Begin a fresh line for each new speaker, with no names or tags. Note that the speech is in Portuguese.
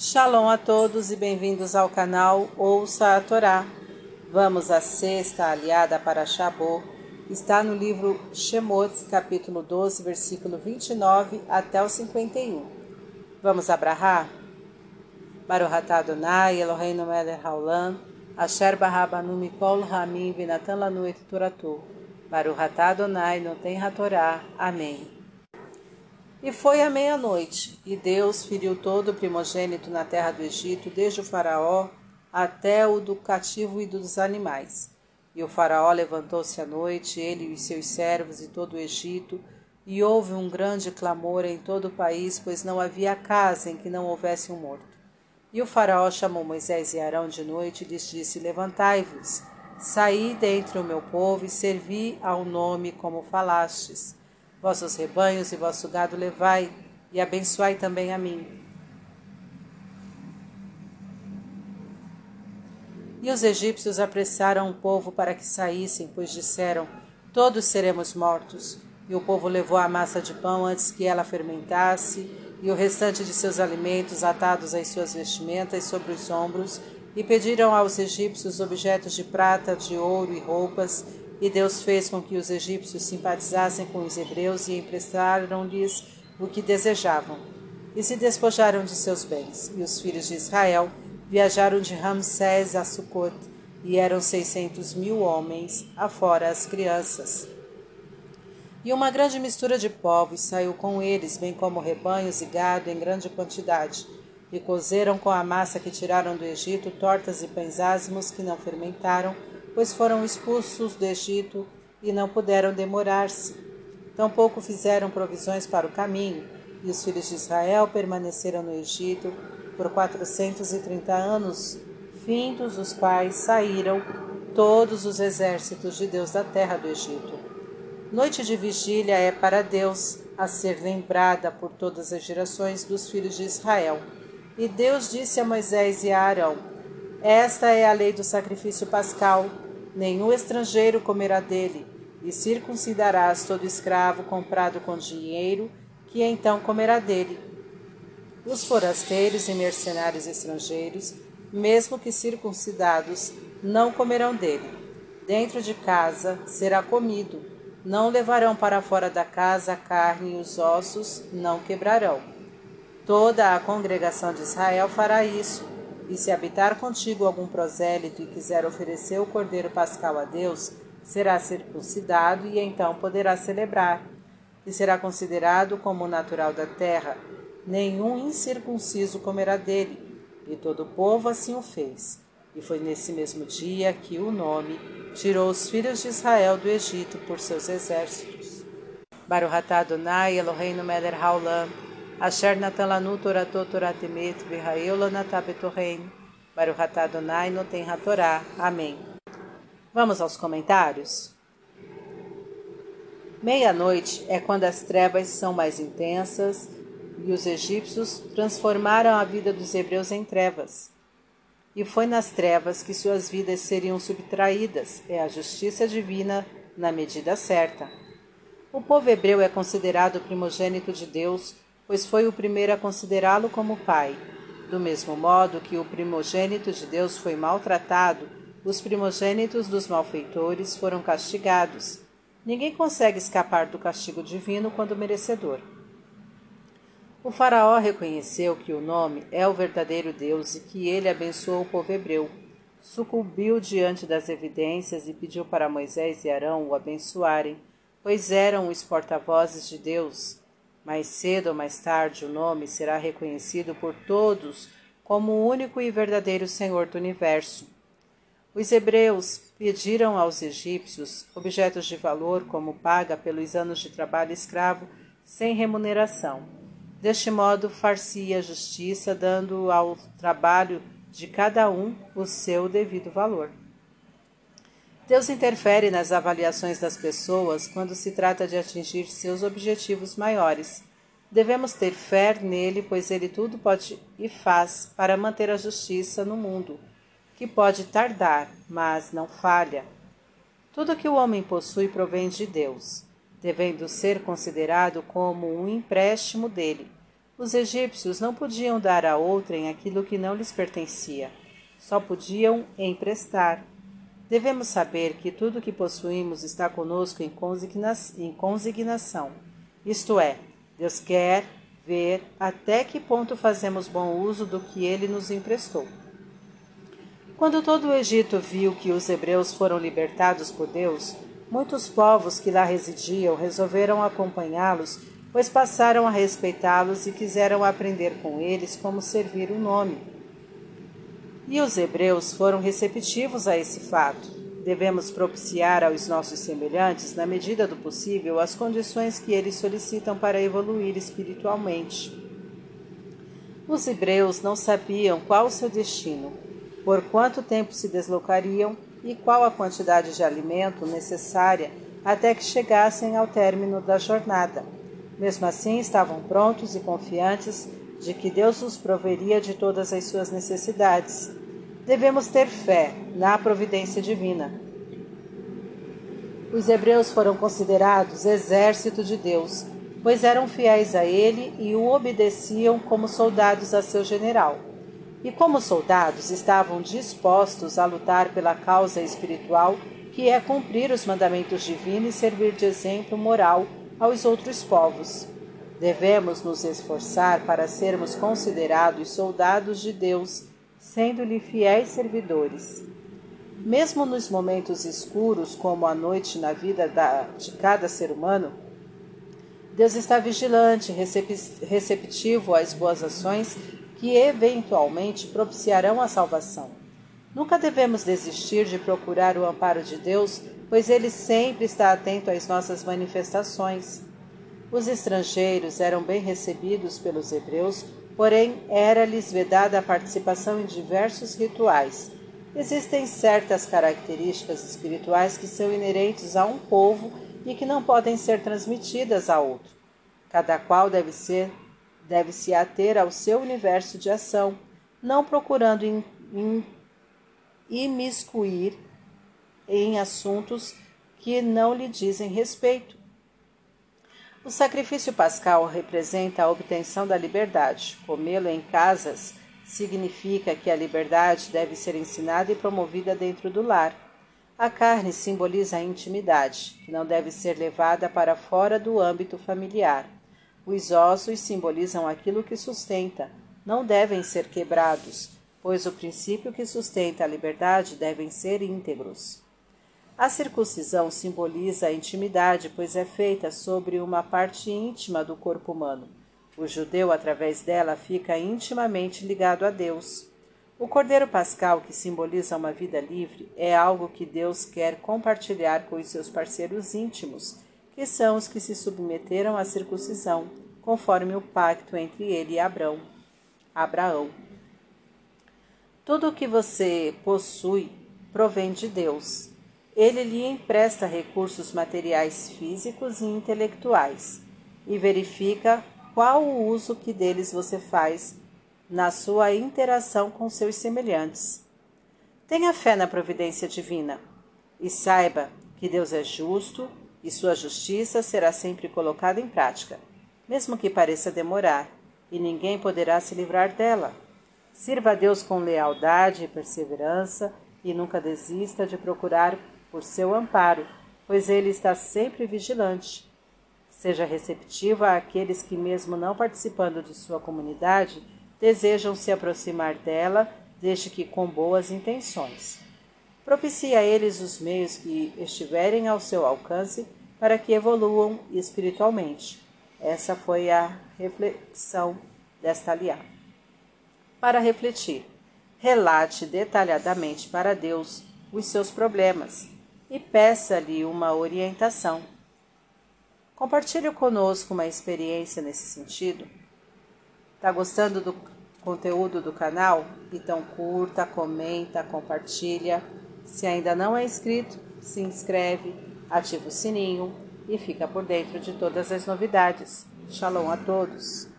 Shalom a todos e bem-vindos ao canal Ouça a Torá. Vamos à sexta aliada para Shabô. Está no livro Shemot, capítulo 12, versículo 29 até o 51. Vamos abrahar? Baruch atah Adonai, Eloheinu melech haolam, asher barabanu mikol hamim venatan lanu et toratu. Baruch atah Adonai, não tem Torá. Amém. E foi à meia-noite, e Deus feriu todo o primogênito na terra do Egito, desde o faraó até o do cativo e dos animais. E o faraó levantou-se à noite, ele e os seus servos e todo o Egito, e houve um grande clamor em todo o país, pois não havia casa em que não houvesse um morto. E o faraó chamou Moisés e Arão de noite e lhes disse: Levantai-vos, saí dentre o meu povo e servi ao nome como falastes. Vossos rebanhos e vosso gado levai, e abençoai também a mim. E os egípcios apressaram o povo para que saíssem, pois disseram: Todos seremos mortos. E o povo levou a massa de pão antes que ela fermentasse, e o restante de seus alimentos atados às suas vestimentas sobre os ombros, e pediram aos egípcios objetos de prata, de ouro e roupas, e Deus fez com que os egípcios simpatizassem com os hebreus e emprestaram-lhes o que desejavam. E se despojaram de seus bens. E os filhos de Israel viajaram de Ramsés a Sucot, e eram seiscentos mil homens, afora as crianças. E uma grande mistura de povos saiu com eles, bem como rebanhos e gado em grande quantidade. E cozeram com a massa que tiraram do Egito tortas e pães ázimos que não fermentaram, pois foram expulsos do Egito e não puderam demorar-se. Tampouco fizeram provisões para o caminho, e os filhos de Israel permaneceram no Egito por quatrocentos e trinta anos, findos os quais saíram todos os exércitos de Deus da terra do Egito. Noite de vigília é para Deus, a ser lembrada por todas as gerações dos filhos de Israel. E Deus disse a Moisés e a Arão: Esta é a lei do sacrifício pascal nenhum estrangeiro comerá dele, e circuncidarás todo escravo comprado com dinheiro, que então comerá dele. Os forasteiros e mercenários estrangeiros, mesmo que circuncidados, não comerão dele. Dentro de casa será comido. Não levarão para fora da casa a carne e os ossos não quebrarão. Toda a congregação de Israel fará isso e se habitar contigo algum prosélito e quiser oferecer o cordeiro pascal a Deus, será circuncidado e então poderá celebrar, e será considerado como natural da terra. Nenhum incircunciso comerá dele, e todo o povo assim o fez. E foi nesse mesmo dia que o nome tirou os filhos de Israel do Egito por seus exércitos. Baruch atah Adonai Eloheinu melech haolam Asher natan lanu toratot toratemet v'haeu lanatá betorrein. Baruch atah Adonai no tem Torá. Amém. Vamos aos comentários? Meia-noite é quando as trevas são mais intensas e os egípcios transformaram a vida dos hebreus em trevas. E foi nas trevas que suas vidas seriam subtraídas, é a justiça divina na medida certa. O povo hebreu é considerado primogênito de Deus pois foi o primeiro a considerá-lo como pai. Do mesmo modo que o primogênito de Deus foi maltratado, os primogênitos dos malfeitores foram castigados. Ninguém consegue escapar do castigo divino quando merecedor. O Faraó reconheceu que o nome é o verdadeiro Deus e que ele abençoou o povo hebreu. Sucumbiu diante das evidências e pediu para Moisés e Arão o abençoarem, pois eram os porta-vozes de Deus. Mais cedo ou mais tarde, o nome será reconhecido por todos como o único e verdadeiro Senhor do universo. Os hebreus pediram aos egípcios objetos de valor como paga pelos anos de trabalho escravo sem remuneração. Deste modo, farcia a justiça, dando ao trabalho de cada um o seu devido valor. Deus interfere nas avaliações das pessoas quando se trata de atingir seus objetivos maiores. Devemos ter fé nele, pois ele tudo pode e faz para manter a justiça no mundo, que pode tardar, mas não falha. Tudo que o homem possui provém de Deus, devendo ser considerado como um empréstimo dele. Os egípcios não podiam dar a outrem aquilo que não lhes pertencia, só podiam emprestar. Devemos saber que tudo que possuímos está conosco em, consigna em consignação, isto é, Deus quer ver até que ponto fazemos bom uso do que ele nos emprestou. Quando todo o Egito viu que os hebreus foram libertados por Deus, muitos povos que lá residiam resolveram acompanhá-los, pois passaram a respeitá-los e quiseram aprender com eles como servir o nome. E os hebreus foram receptivos a esse fato. Devemos propiciar aos nossos semelhantes, na medida do possível, as condições que eles solicitam para evoluir espiritualmente. Os hebreus não sabiam qual o seu destino, por quanto tempo se deslocariam e qual a quantidade de alimento necessária até que chegassem ao término da jornada. Mesmo assim, estavam prontos e confiantes de que Deus os proveria de todas as suas necessidades devemos ter fé na providência divina. Os hebreus foram considerados exército de Deus, pois eram fiéis a ele e o obedeciam como soldados a seu general. E como soldados estavam dispostos a lutar pela causa espiritual, que é cumprir os mandamentos divinos e servir de exemplo moral aos outros povos. Devemos nos esforçar para sermos considerados soldados de Deus sendo-lhe fiéis servidores. Mesmo nos momentos escuros, como a noite na vida da, de cada ser humano, Deus está vigilante, receptivo às boas ações que eventualmente propiciarão a salvação. Nunca devemos desistir de procurar o amparo de Deus, pois Ele sempre está atento às nossas manifestações. Os estrangeiros eram bem recebidos pelos hebreus porém era-lhes vedada a participação em diversos rituais. Existem certas características espirituais que são inerentes a um povo e que não podem ser transmitidas a outro. Cada qual deve ser deve se ater ao seu universo de ação, não procurando in, in, imiscuir em assuntos que não lhe dizem respeito. O sacrifício pascal representa a obtenção da liberdade. Comê-lo em casas significa que a liberdade deve ser ensinada e promovida dentro do lar. A carne simboliza a intimidade, que não deve ser levada para fora do âmbito familiar. Os ossos simbolizam aquilo que sustenta, não devem ser quebrados, pois o princípio que sustenta a liberdade devem ser íntegros. A circuncisão simboliza a intimidade, pois é feita sobre uma parte íntima do corpo humano. O judeu, através dela, fica intimamente ligado a Deus. O cordeiro pascal, que simboliza uma vida livre, é algo que Deus quer compartilhar com os seus parceiros íntimos, que são os que se submeteram à circuncisão, conforme o pacto entre ele e Abraão. Abraão. Tudo o que você possui provém de Deus. Ele lhe empresta recursos materiais físicos e intelectuais e verifica qual o uso que deles você faz na sua interação com seus semelhantes. Tenha fé na providência divina e saiba que Deus é justo e sua justiça será sempre colocada em prática, mesmo que pareça demorar, e ninguém poderá se livrar dela. Sirva a Deus com lealdade e perseverança e nunca desista de procurar por seu amparo, pois ele está sempre vigilante. Seja receptivo àqueles que, mesmo não participando de sua comunidade, desejam se aproximar dela, desde que com boas intenções. Propicie a eles os meios que estiverem ao seu alcance para que evoluam espiritualmente. Essa foi a reflexão desta aliada. Para refletir, relate detalhadamente para Deus os seus problemas e peça-lhe uma orientação. Compartilhe conosco uma experiência nesse sentido. Está gostando do conteúdo do canal? Então curta, comenta, compartilha. Se ainda não é inscrito, se inscreve, ativa o sininho e fica por dentro de todas as novidades. Shalom a todos!